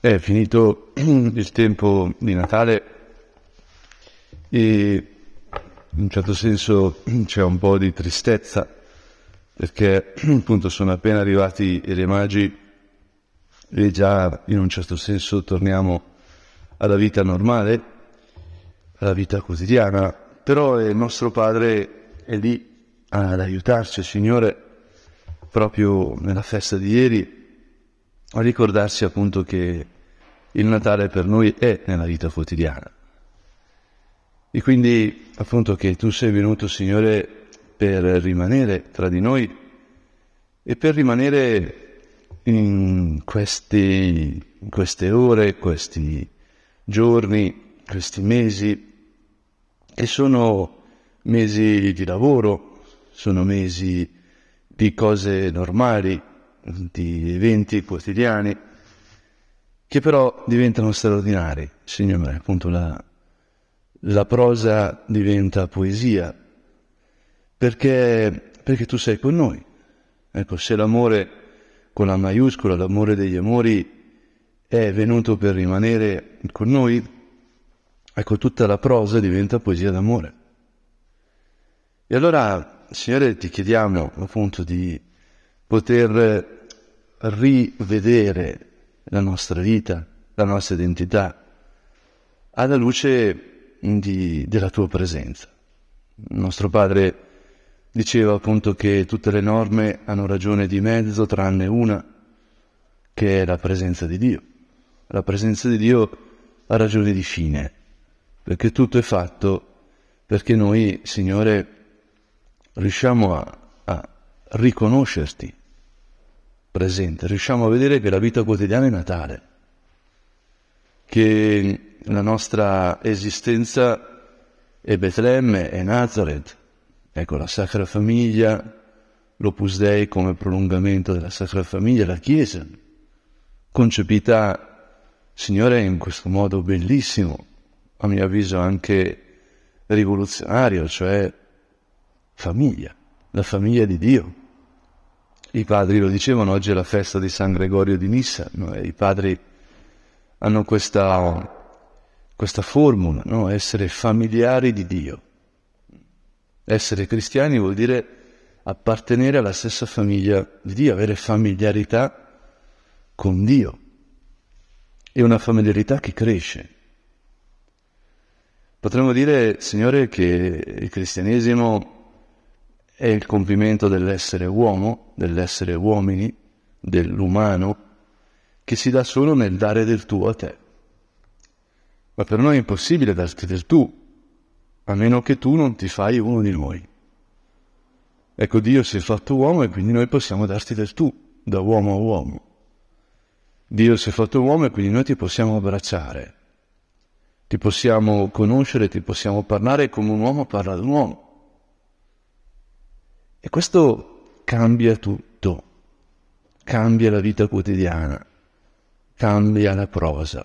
È finito il tempo di Natale e in un certo senso c'è un po' di tristezza perché appunto sono appena arrivati i re magi e già in un certo senso torniamo alla vita normale, alla vita quotidiana, però il nostro Padre è lì ad aiutarci, Signore, proprio nella festa di ieri a ricordarsi appunto che il Natale per noi è nella vita quotidiana. E quindi appunto che tu sei venuto, Signore, per rimanere tra di noi e per rimanere in, questi, in queste ore, questi giorni, questi mesi, che sono mesi di lavoro, sono mesi di cose normali, di eventi quotidiani, che però diventano straordinari. Signore, appunto la, la prosa diventa poesia, perché, perché tu sei con noi. Ecco, se l'amore con la maiuscola, l'amore degli amori, è venuto per rimanere con noi, ecco, tutta la prosa diventa poesia d'amore. E allora, Signore, ti chiediamo appunto di poter rivedere la nostra vita, la nostra identità, alla luce di, della tua presenza. Il nostro Padre diceva appunto che tutte le norme hanno ragione di mezzo tranne una, che è la presenza di Dio. La presenza di Dio ha ragione di fine, perché tutto è fatto perché noi, Signore, riusciamo a, a riconoscerti presente, riusciamo a vedere che la vita quotidiana è Natale, che la nostra esistenza è Betlemme, è Nazareth, ecco la Sacra Famiglia, l'Opus Dei come prolungamento della Sacra Famiglia, la Chiesa, concepita, Signore, in questo modo bellissimo, a mio avviso anche rivoluzionario, cioè famiglia, la famiglia di Dio. I padri lo dicevano, oggi è la festa di San Gregorio di Nissa, no? i padri hanno questa, questa formula, no? essere familiari di Dio. Essere cristiani vuol dire appartenere alla stessa famiglia di Dio, avere familiarità con Dio. E una familiarità che cresce. Potremmo dire, Signore, che il cristianesimo è il compimento dell'essere uomo, dell'essere uomini, dell'umano, che si dà solo nel dare del tuo a te. Ma per noi è impossibile darti del tu, a meno che tu non ti fai uno di noi. Ecco, Dio si è fatto uomo e quindi noi possiamo darti del tu, da uomo a uomo. Dio si è fatto uomo e quindi noi ti possiamo abbracciare, ti possiamo conoscere, ti possiamo parlare come un uomo parla ad un uomo. E questo cambia tutto, cambia la vita quotidiana, cambia la prosa.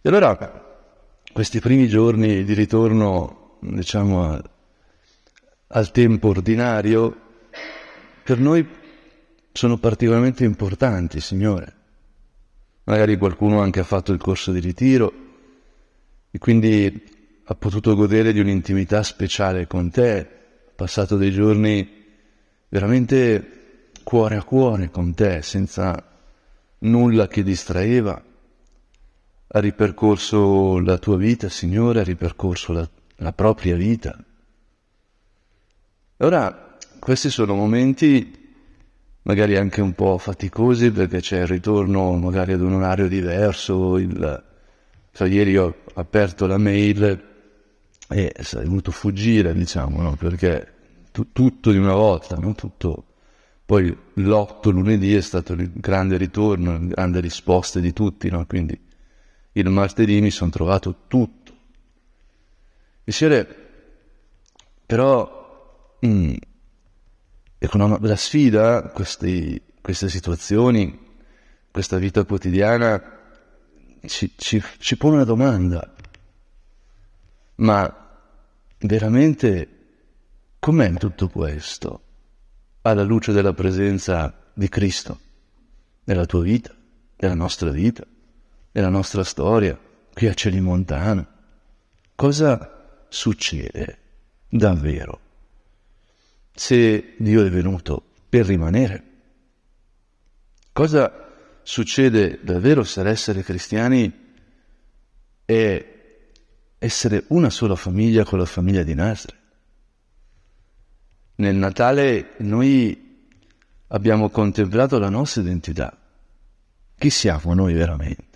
E allora questi primi giorni di ritorno, diciamo, al tempo ordinario, per noi sono particolarmente importanti, Signore. Magari qualcuno anche ha fatto il corso di ritiro e quindi ha potuto godere di un'intimità speciale con te, passato dei giorni veramente cuore a cuore con te, senza nulla che distraeva. Ha ripercorso la tua vita, Signore, ha ripercorso la, la propria vita. Ora, questi sono momenti magari anche un po' faticosi perché c'è il ritorno magari ad un orario diverso. Il, cioè, ieri ho aperto la mail e è voluto fuggire, diciamo, no? perché tu, tutto di una volta, no? tutto. Poi l'otto lunedì è stato il grande ritorno, la grande risposta di tutti, no? quindi il martedì mi sono trovato tutto. E Signore, però, mm, ecco, la sfida, questi, queste situazioni, questa vita quotidiana, ci, ci, ci pone una domanda. Ma veramente Com'è tutto questo alla luce della presenza di Cristo nella tua vita, nella nostra vita, nella nostra storia, qui a Celimontana? Cosa succede davvero se Dio è venuto per rimanere? Cosa succede davvero se essere cristiani è essere una sola famiglia con la famiglia di Nazareth? Nel Natale noi abbiamo contemplato la nostra identità. Chi siamo noi veramente?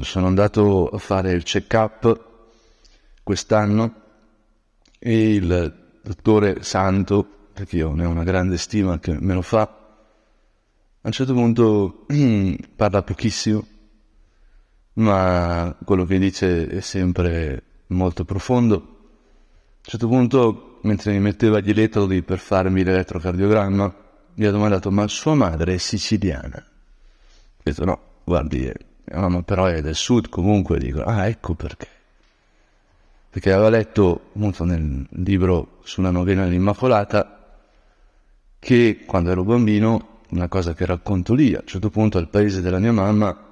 Sono andato a fare il check-up quest'anno e il dottore Santo, perché io ne ho una grande stima che me lo fa, a un certo punto parla pochissimo, ma quello che dice è sempre molto profondo. A un certo punto, mentre mi metteva gli elettrodi per farmi l'elettrocardiogramma, mi ha domandato, ma sua madre è siciliana? Ho detto, no, guardi, no, ma però è del sud comunque, dico, ah, ecco perché. Perché aveva letto appunto nel libro sulla novena dell'Immacolata che quando ero bambino, una cosa che racconto lì, a un certo punto al paese della mia mamma,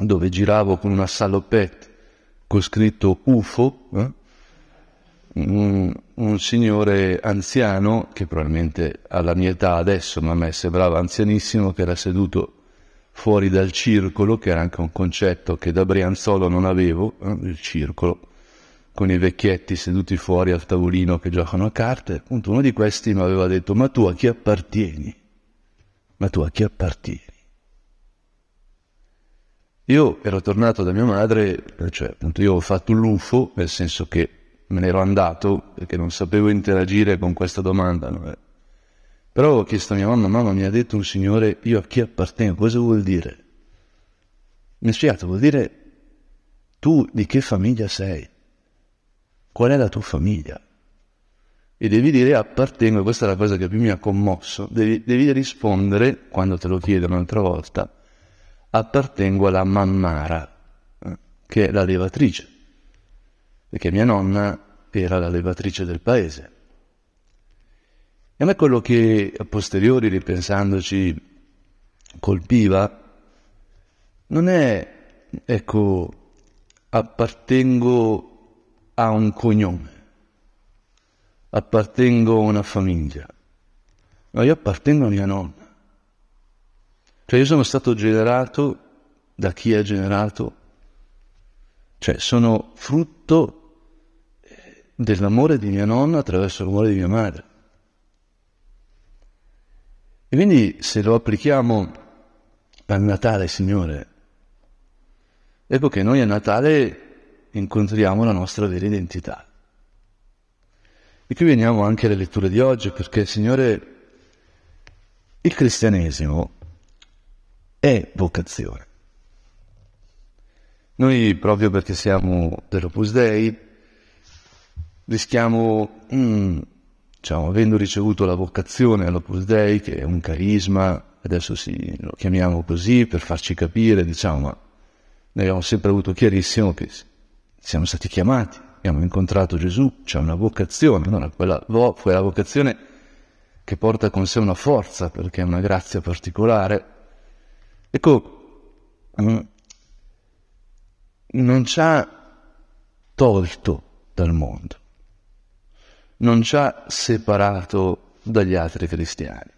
dove giravo con una salopette con scritto UFO, eh? un, un, signore anziano, che probabilmente alla mia età adesso, ma a me sembrava anzianissimo, che era seduto fuori dal circolo, che era anche un concetto che da Brianzolo non avevo, eh, il circolo, con i vecchietti seduti fuori al tavolino che giocano a carte. Appunto, uno di questi mi aveva detto, ma tu a chi appartieni? Ma tu a chi appartieni? Io ero tornato da mia madre, cioè appunto io ho fatto l'UFO, nel senso che me ne ero andato perché non sapevo interagire con questa domanda. No? Però ho chiesto a mia mamma, mamma mi ha detto un signore, io a chi appartengo, cosa vuol dire? Mi ha spiegato, vuol dire tu di che famiglia sei? Qual è la tua famiglia? E devi dire appartengo, questa è la cosa che più mi ha commosso, devi, devi rispondere, quando te lo chiedono un'altra volta, appartengo alla Mammara, che è la levatrice, perché mia nonna era la levatrice del paese. E a me quello che a posteriori, ripensandoci, colpiva, non è, ecco, appartengo a un cognome, appartengo a una famiglia, ma io appartengo a mia nonna. Cioè io sono stato generato da chi è generato, cioè sono frutto dell'amore di mia nonna attraverso l'amore di mia madre. E quindi se lo applichiamo al Natale, Signore, ecco che noi a Natale incontriamo la nostra vera identità. E qui veniamo anche alle letture di oggi, perché, Signore, il cristianesimo è vocazione. Noi, proprio perché siamo dell'Opus Dei, rischiamo mm, diciamo, avendo ricevuto la vocazione all'Opus Dei, che è un carisma, adesso sì, lo chiamiamo così per farci capire, diciamo, ma noi abbiamo sempre avuto chiarissimo che siamo stati chiamati, abbiamo incontrato Gesù, c'è una vocazione, no? quella, quella vocazione che porta con sé una forza, perché è una grazia particolare. Ecco, mm, non ci ha tolto dal mondo non ci ha separato dagli altri cristiani.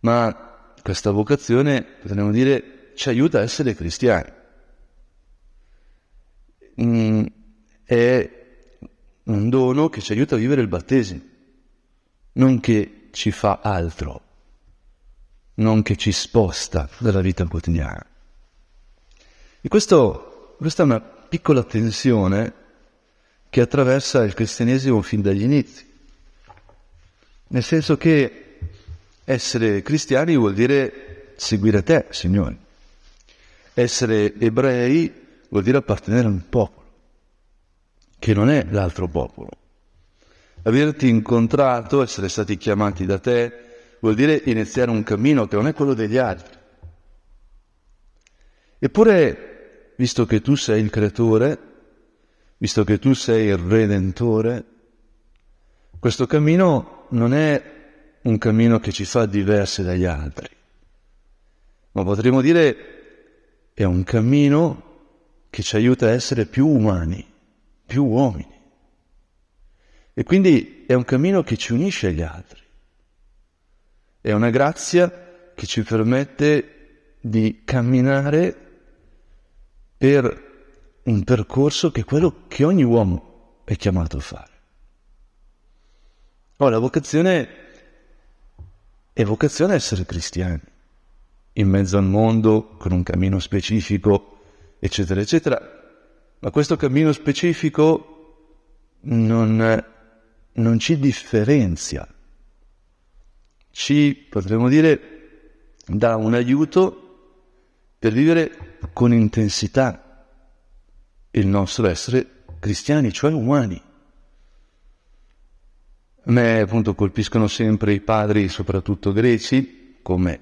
Ma questa vocazione, potremmo dire, ci aiuta a essere cristiani. Mm, è un dono che ci aiuta a vivere il battesimo, non che ci fa altro, non che ci sposta dalla vita quotidiana. E questo, questa è una piccola tensione che attraversa il cristianesimo fin dagli inizi. Nel senso che essere cristiani vuol dire seguire te, Signore. Essere ebrei vuol dire appartenere a un popolo, che non è l'altro popolo. Averti incontrato, essere stati chiamati da te, vuol dire iniziare un cammino che non è quello degli altri. Eppure, visto che tu sei il creatore, visto che tu sei il Redentore, questo cammino non è un cammino che ci fa diversi dagli altri, ma potremmo dire è un cammino che ci aiuta a essere più umani, più uomini. E quindi è un cammino che ci unisce agli altri. È una grazia che ci permette di camminare per un percorso che è quello che ogni uomo è chiamato a fare. Oh, la vocazione è vocazione a essere cristiani, in mezzo al mondo, con un cammino specifico, eccetera, eccetera. Ma questo cammino specifico non, non ci differenzia, ci, potremmo dire, dà un aiuto per vivere con intensità il nostro essere cristiani, cioè umani. A me appunto colpiscono sempre i padri, soprattutto greci, come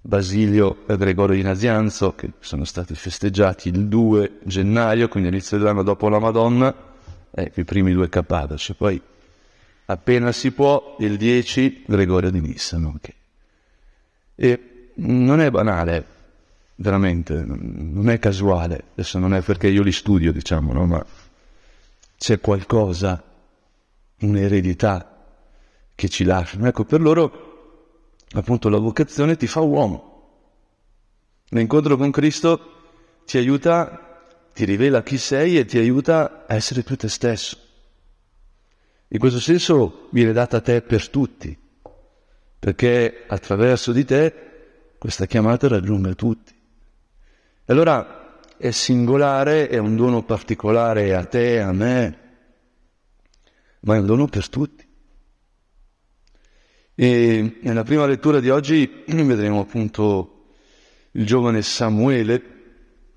Basilio e Gregorio di Nazianzo, che sono stati festeggiati il 2 gennaio, quindi all'inizio dell'anno dopo la Madonna, ecco i primi due capadaci, poi appena si può il 10 Gregorio di Nissano. Okay. E non è banale, veramente, non è casuale, adesso non è perché io li studio, diciamo, no? ma c'è qualcosa, un'eredità che ci lasciano. Ecco, per loro appunto la vocazione ti fa uomo. L'incontro con Cristo ti aiuta, ti rivela chi sei e ti aiuta a essere più te stesso. In questo senso viene data a te per tutti, perché attraverso di te questa chiamata raggiunge tutti. Allora è singolare, è un dono particolare a te, a me, ma è un dono per tutti. E nella prima lettura di oggi vedremo appunto il giovane Samuele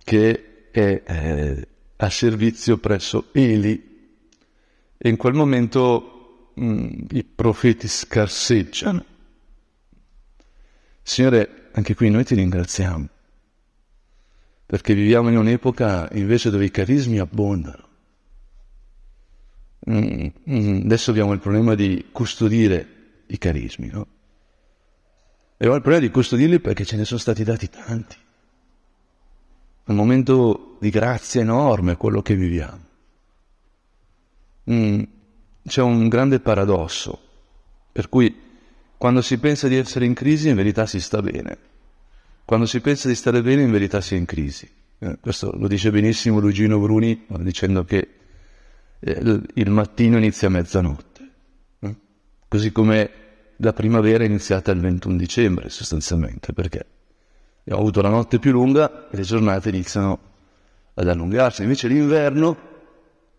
che è eh, a servizio presso Eli e in quel momento mh, mm, i profeti scarseggiano. Signore, anche qui noi ti ringraziamo perché viviamo in un'epoca invece dove i carismi abbondano. Mm, mm, adesso abbiamo il problema di custodire i carismi, no? E ho il problema di custodirli perché ce ne sono stati dati tanti. Un momento di grazia enorme quello che viviamo. Mm, c'è un grande paradosso, per cui quando si pensa di essere in crisi in verità si sta bene, quando si pensa di stare bene in verità si è in crisi. Eh, questo lo dice benissimo Lugino Bruni dicendo che eh, il mattino inizia a mezzanotte così come la primavera è iniziata il 21 dicembre sostanzialmente, perché abbiamo avuto la notte più lunga e le giornate iniziano ad allungarsi, invece l'inverno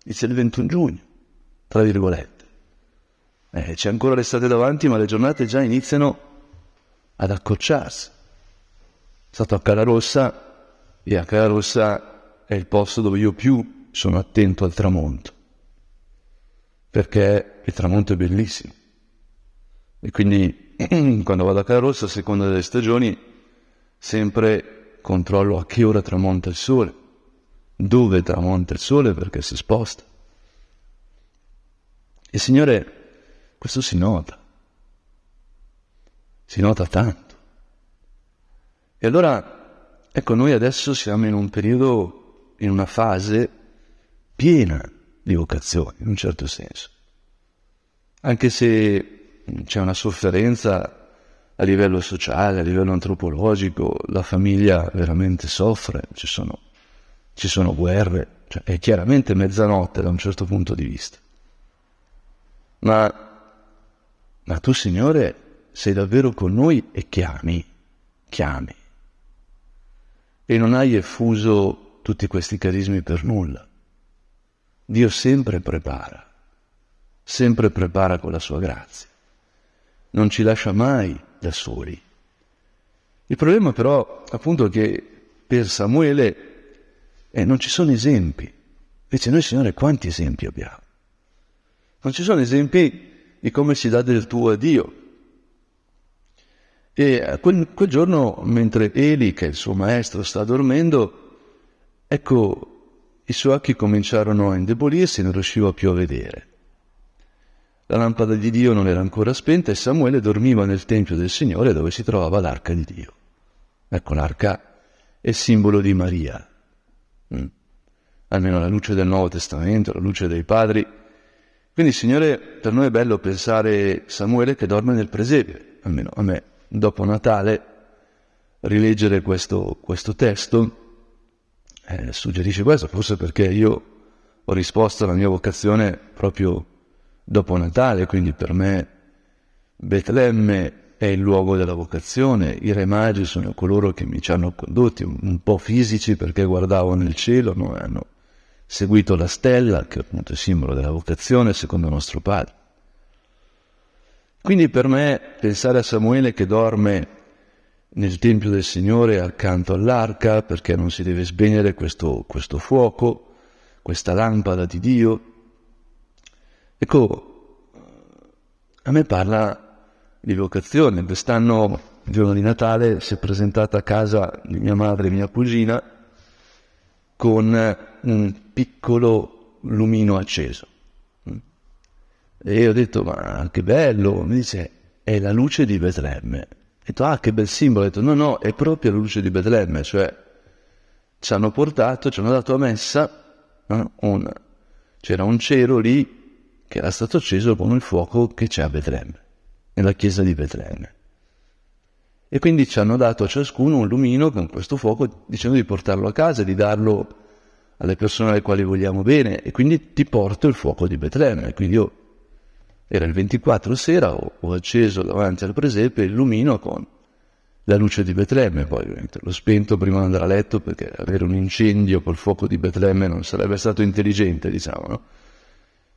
inizia il 21 giugno, tra virgolette. Eh, c'è ancora l'estate davanti, ma le giornate già iniziano ad accorciarsi. Stato a Calarossa e a Calarossa è il posto dove io più sono attento al tramonto, perché il tramonto è bellissimo. E quindi quando vado a Calarossa, a seconda delle stagioni, sempre controllo a che ora tramonta il sole, dove tramonta il sole perché si sposta. E Signore, questo si nota, si nota tanto. E allora, ecco, noi adesso siamo in un periodo, in una fase piena di vocazioni, in un certo senso. Anche se c'è una sofferenza a livello sociale, a livello antropologico, la famiglia veramente soffre, ci sono, ci sono guerre, cioè è chiaramente mezzanotte da un certo punto di vista. Ma, ma tu, Signore, sei davvero con noi e chiami, chiami. E non hai effuso tutti questi carismi per nulla. Dio sempre prepara, sempre prepara con la sua grazia non ci lascia mai da soli. Il problema però appunto è che per Samuele eh, non ci sono esempi. Invece noi, Signore, quanti esempi abbiamo? Non ci sono esempi di come si dà del tuo a Dio. E quel, quel giorno, mentre Eli, che è il suo maestro, sta dormendo, ecco, i suoi occhi cominciarono a indebolirsi e non riusciva più a vedere. la lampada di Dio non era ancora spenta e Samuele dormiva nel Tempio del Signore dove si trovava l'arca di Dio. Ecco, l'arca è simbolo di Maria. Mm. Almeno alla luce del Nuovo Testamento, alla luce dei padri. Quindi, Signore, per noi è bello pensare Samuele che dorme nel presepe, almeno a me, dopo Natale, rileggere questo, questo testo eh, suggerisce questo, forse perché io ho risposto alla mia vocazione proprio dopo Natale, quindi per me Betlemme è il luogo della vocazione, i re magi sono coloro che mi ci hanno condotti, un, po' fisici perché guardavo nel cielo, no? hanno seguito la stella, che è appunto il simbolo della vocazione secondo nostro padre. Quindi per me pensare a Samuele che dorme nel Tempio del Signore accanto all'arca perché non si deve spegnere questo, questo fuoco, questa lampada di Dio, ecco, a me parla di vocazione. Quest'anno, il giorno di Natale, si è presentata a casa di mia madre e mia cugina con un piccolo lumino acceso. E io ho detto, ma che bello, mi dice, è la luce di Betlemme. Ho detto, ah, che bel simbolo. Ho detto, no, no, è proprio la luce di Betlemme, cioè ci hanno portato, ci hanno dato a messa, no? un, c'era un cero lì che era stato acceso con il fuoco che c'è a Betlemme nella chiesa di Betlemme. E quindi ci hanno dato a ciascuno un lumino con questo fuoco dicendo di portarlo a casa, di darlo alle persone alle quali vogliamo bene e quindi ti porto il fuoco di Betlemme. Quindi io era il 24 sera, ho, ho acceso davanti al presepe il lumino con la luce di Betlemme, poi l'ho spento prima di andare a letto perché avere un incendio col fuoco di Betlemme non sarebbe stato intelligente, diciamo, no?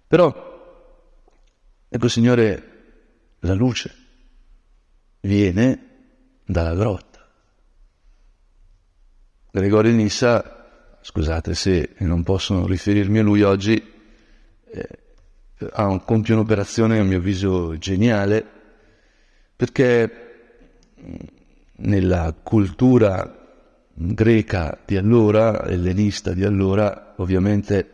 Però, ecco Signore, la luce viene dalla grotta. Gregorio Nissa, scusate se non posso riferirmi a lui oggi, eh, ha un, compie un'operazione a mio avviso geniale perché mm, nella cultura greca di allora, ellenista di allora, ovviamente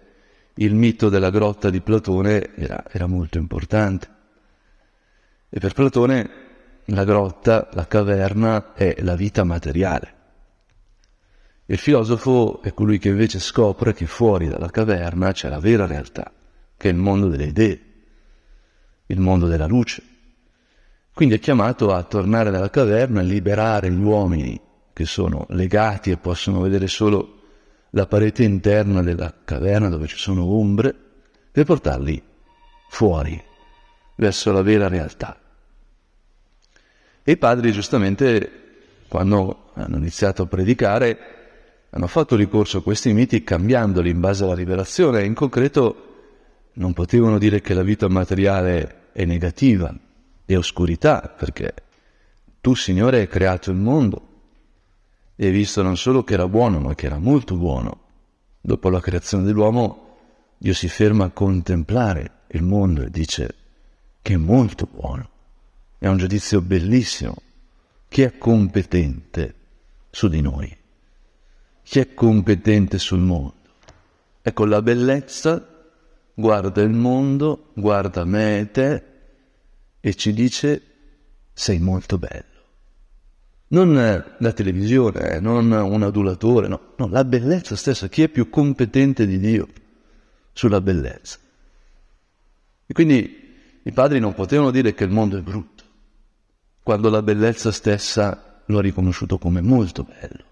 il mito della grotta di Platone era, era molto importante. E per Platone la grotta, la caverna è la vita materiale. Il filosofo è colui che invece scopre che fuori dalla caverna c'è la vera realtà, che è il mondo delle idee, il mondo della luce. Quindi è chiamato a tornare dalla caverna, a liberare gli uomini che sono legati e possono vedere solo la parete interna della caverna dove ci sono ombre, per portarli fuori verso la vera realtà. E i padri giustamente, quando hanno iniziato a predicare, hanno fatto ricorso a questi miti cambiandoli in base alla rivelazione. In concreto non potevano dire che la vita materiale è negativa, è oscurità, perché tu, Signore, hai creato il mondo e hai visto non solo che era buono, ma che era molto buono. Dopo la creazione dell'uomo, Dio si ferma a contemplare il mondo e dice che è molto buono. È un giudizio bellissimo. Chi è competente su di noi? Chi è competente sul mondo? Ecco, la bellezza guarda il mondo, guarda me e te e ci dice sei molto bello. Non la televisione, non un adulatore, no, no, la bellezza stessa. Chi è più competente di Dio sulla bellezza? E quindi i padri non potevano dire che il mondo è brutto, quando la bellezza stessa lo ha riconosciuto come molto bello.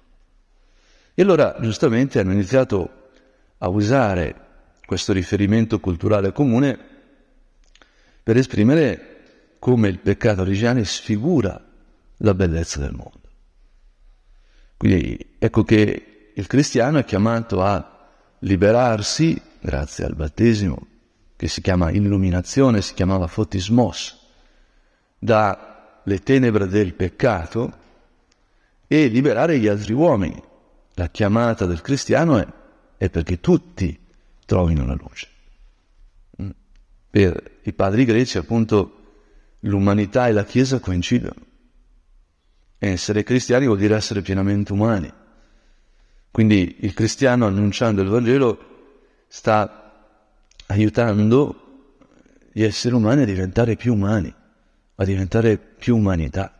E allora giustamente hanno iniziato a usare questo riferimento culturale comune per esprimere come il peccato originale sfigura la bellezza del mondo. Quindi ecco che il cristiano è chiamato a liberarsi, grazie al battesimo, che si chiama illuminazione, si chiamava fotismos, dalle tenebre del peccato e liberare gli altri uomini. La chiamata del cristiano è, è perché tutti trovino la luce. Mm. Per i padri greci, appunto, l'umanità e la Chiesa coincidono. Essere cristiani vuol dire essere pienamente umani. Quindi il cristiano annunciando il Vangelo sta aiutando gli esseri umani a diventare più umani, a diventare più umanità.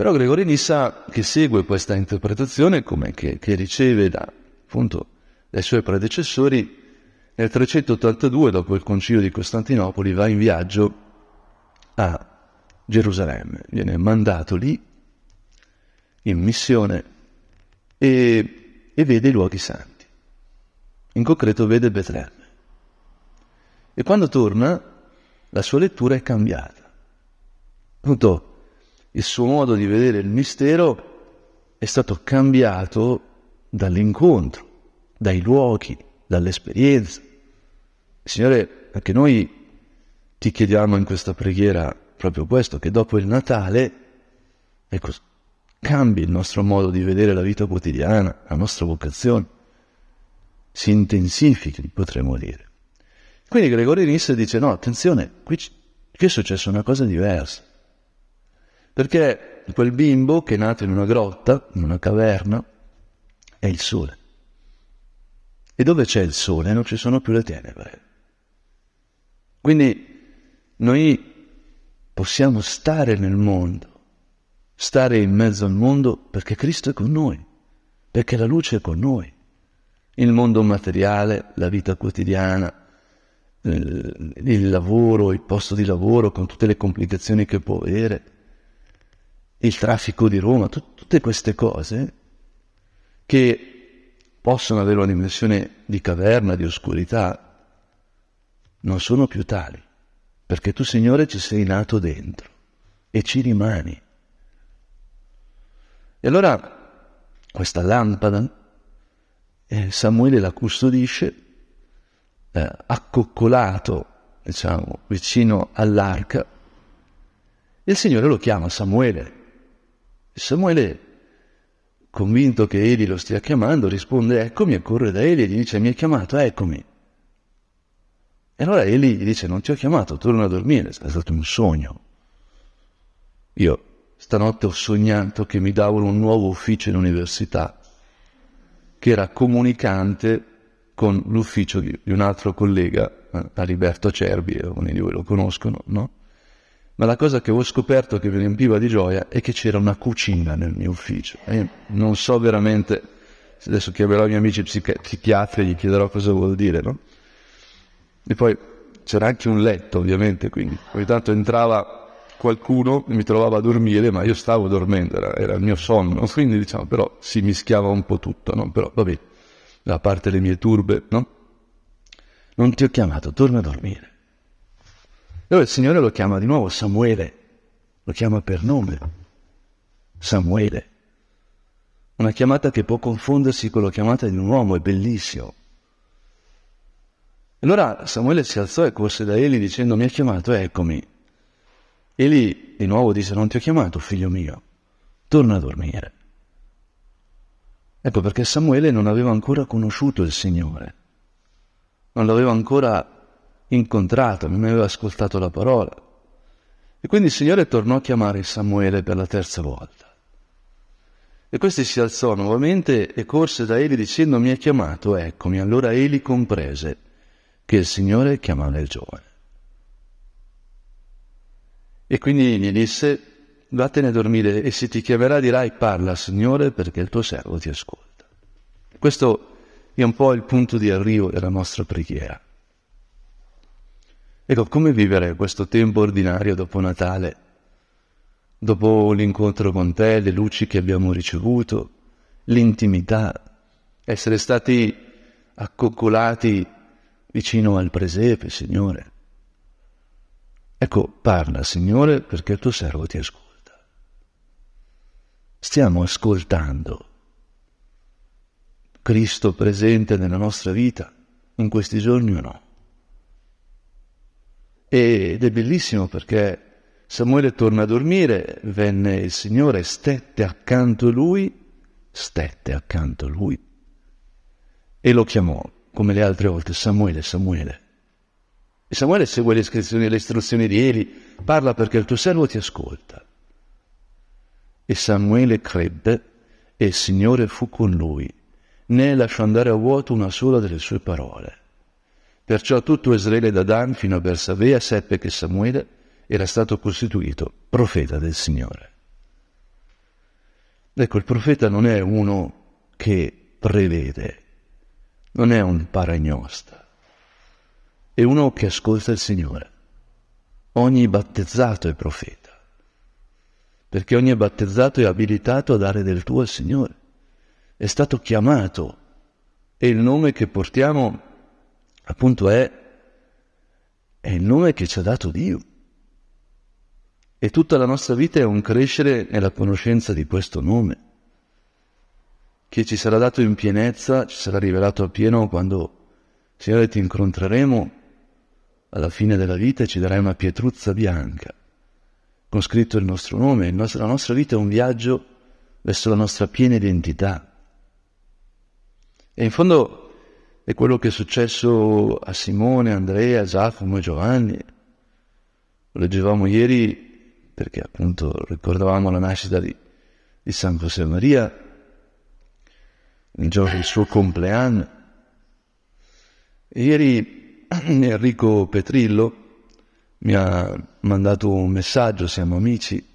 Però Gregorio Nissa, che segue questa interpretazione, come che, che riceve da, appunto, dai suoi predecessori, nel 382, dopo il concilio di Costantinopoli, va in viaggio a Gerusalemme, viene mandato lì in missione e, e vede i luoghi santi. In concreto vede Betlemme. E quando torna, la sua lettura è cambiata. Appunto, il suo modo di vedere il mistero è stato cambiato dall'incontro, dai luoghi, dall'esperienza. Signore, anche noi ti chiediamo in questa preghiera proprio questo, che dopo il Natale, ecco, cambi il nostro modo di vedere la vita quotidiana, la nostra vocazione, si intensifichi, potremmo dire. Quindi Gregorio Nisse dice, no, attenzione, qui, qui è successa una cosa diversa. Perché quel bimbo che è nato in una grotta, in una caverna, è il sole. E dove c'è il sole non ci sono più le tenebre. Quindi noi possiamo stare nel mondo, stare in mezzo al mondo perché Cristo è con noi, perché la luce è con noi. Il mondo materiale, la vita quotidiana, il lavoro, il posto di lavoro con tutte le complicazioni che può avere, il traffico di Roma, tut- tutte queste cose che possono avere una dimensione di caverna, di oscurità, non sono più tali, perché tu Signore ci sei nato dentro e ci rimani. E allora questa lampada eh, Samuele la custodisce eh, accoccolato, diciamo, vicino all'arca. Il Signore lo chiama Samuele. Samuele, convinto che Eli lo stia chiamando, risponde eccomi e corre da Eli e gli dice mi hai chiamato, eccomi. E allora Eli gli dice non ti ho chiamato, torna a dormire, è stato un sogno. Io stanotte ho sognato che mi davano un nuovo ufficio in università, che era comunicante con l'ufficio di, un altro collega, eh, Aliberto Cerbi, alcuni di voi lo conoscono, no? Ma la cosa che ho scoperto che mi riempiva di gioia è che c'era una cucina nel mio ufficio. E non so veramente, adesso chiamerò i miei amici psichiatri e gli chiederò cosa vuol dire, no? E poi c'era anche un letto, ovviamente, quindi ogni tanto entrava qualcuno e mi trovava a dormire, ma io stavo dormendo, era, era il mio sonno, quindi diciamo, però si mischiava un po' tutto, no? Però vabbè, da parte le mie turbe, no? Non ti ho chiamato, torna a dormire. Allora il Signore lo chiama di nuovo Samuele, lo chiama per nome. Samuele. Una chiamata che può confondersi con la chiamata di un uomo, è bellissimo. Allora Samuele si alzò e corse da Eli dicendo mi ha chiamato, eccomi. Eli di nuovo disse non ti ho chiamato, figlio mio, torna a dormire. Ecco perché Samuele non aveva ancora conosciuto il Signore, non l'aveva ancora incontrato, non aveva ascoltato la parola. E quindi il Signore tornò a chiamare Samuele per la terza volta. E questi si alzò nuovamente e corse da Eli dicendo mi ha chiamato, eccomi. Allora Eli comprese che il Signore chiamava il giovane. E quindi gli disse, vattene a dormire e se ti chiamerà dirai parla Signore perché il tuo servo ti ascolta. Questo è un po' il punto di arrivo della nostra preghiera. Ecco, come vivere questo tempo ordinario dopo Natale, dopo l'incontro con te, le luci che abbiamo ricevuto, l'intimità, essere stati accoccolati vicino al presepe, Signore. Ecco, parla, Signore, perché il tuo servo ti ascolta. Stiamo ascoltando Cristo presente nella nostra vita in questi giorni o no? Ed è bellissimo perché Samuele torna a dormire, venne il Signore, stette accanto a lui, stette accanto a lui e lo chiamò, come le altre volte, Samuele, Samuele. E Samuele segue le istruzioni, le istruzioni di Eli, parla perché il tuo servo ti ascolta. E Samuele crebbe e il Signore fu con lui, né lasciò andare a vuoto una sola delle sue parole Perciò tutto Israele da Dan fino a Bersavea seppe che Samuele era stato costituito profeta del Signore. Ecco, il profeta non è uno che prevede, non è un paragnosta, è uno che ascolta il Signore. Ogni battezzato è profeta, perché ogni battezzato è abilitato a dare del tuo al Signore. È stato chiamato e il nome che portiamo appunto è, è il nome che ci ha dato Dio. E tutta la nostra vita è un crescere nella conoscenza di questo nome, che ci sarà dato in pienezza, ci sarà rivelato appieno quando, Signore, ti incontreremo alla fine della vita e ci darai una pietruzza bianca con scritto il nostro nome. La nostra vita è un viaggio verso la nostra piena identità. E in fondo è quello che è successo a Simone, Andrea, Giacomo e Giovanni. Lo leggevamo ieri perché appunto ricordavamo la nascita di, di San José Maria, il giorno del suo compleanno. Ieri Enrico Petrillo mi ha mandato un messaggio, siamo amici,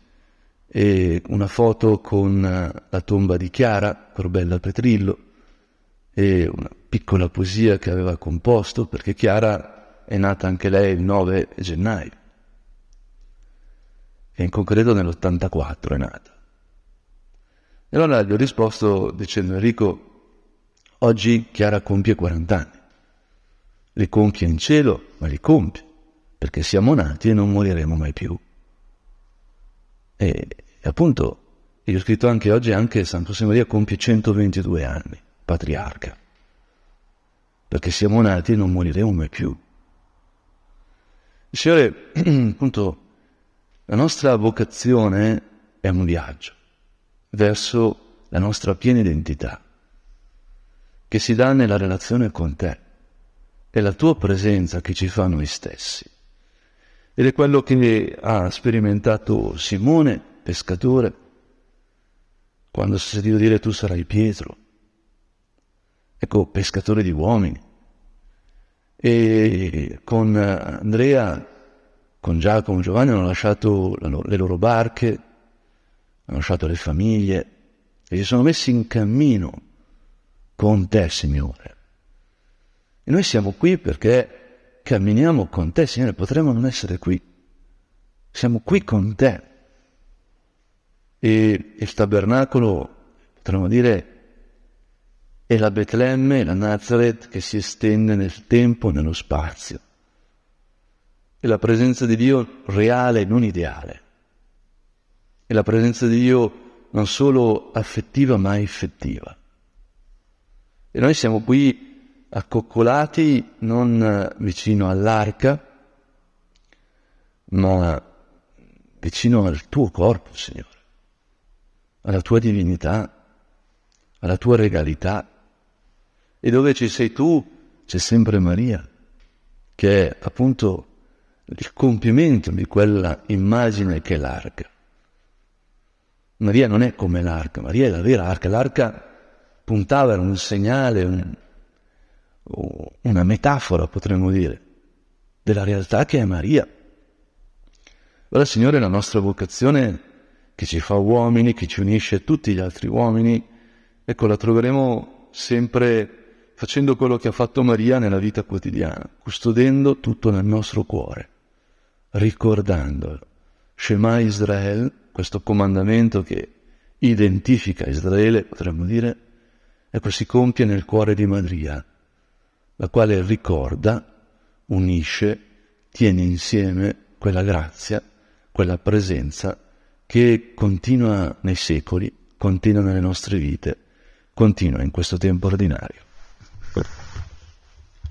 e una foto con la tomba di Chiara, Corbella Petrillo, e una piccola poesia che aveva composto, perché Chiara è nata anche lei il 9 gennaio e in concreto nell'84 è nata. E allora gli ho risposto dicendo Enrico, oggi Chiara compie 40 anni, li compie in cielo, ma li compie, perché siamo nati e non moriremo mai più. E, e appunto, io ho scritto anche oggi, anche San José Maria compie 122 anni, patriarca, perché siamo nati e non moriremo mai più. Signore, appunto, la nostra vocazione è un viaggio verso la nostra piena identità, che si dà nella relazione con te. È la tua presenza che ci fa noi stessi. Ed è quello che ha sperimentato Simone, pescatore, quando si è sentito dire tu sarai Pietro. Ecco, pescatore di uomini. E con Andrea con Giacomo Giovanni hanno lasciato le loro barche, hanno lasciato le famiglie e si sono messi in cammino con te, Signore. E noi siamo qui perché camminiamo con te, Signore, potremmo non essere qui. Siamo qui con te. E il tabernacolo, potremmo dire, è la Betlemme, la Nazareth che si estende nel tempo, nello spazio è la presenza di Dio reale, non ideale. È la presenza di Dio non solo affettiva ma effettiva. E noi siamo qui accoccolati non vicino all'arca, ma vicino al tuo corpo, Signore, alla tua divinità, alla tua regalità. E dove ci sei tu c'è sempre Maria, che è appunto il compimento di quella immagine che è l'arca. Maria non è come l'arca, Maria è la vera arca. L'arca puntava, era un segnale, un, una metafora, potremmo dire, della realtà che è Maria. Allora, Signore, la nostra vocazione che ci fa uomini, che ci unisce a tutti gli altri uomini, ecco, la troveremo sempre facendo quello che ha fatto Maria nella vita quotidiana, custodendo tutto nel nostro cuore ricordando Shema Israel, questo comandamento che identifica Israele, potremmo dire, ecco si compie nel cuore di Maria, la quale ricorda, unisce, tiene insieme quella grazia, quella presenza che continua nei secoli, continua nelle nostre vite, continua in questo tempo ordinario.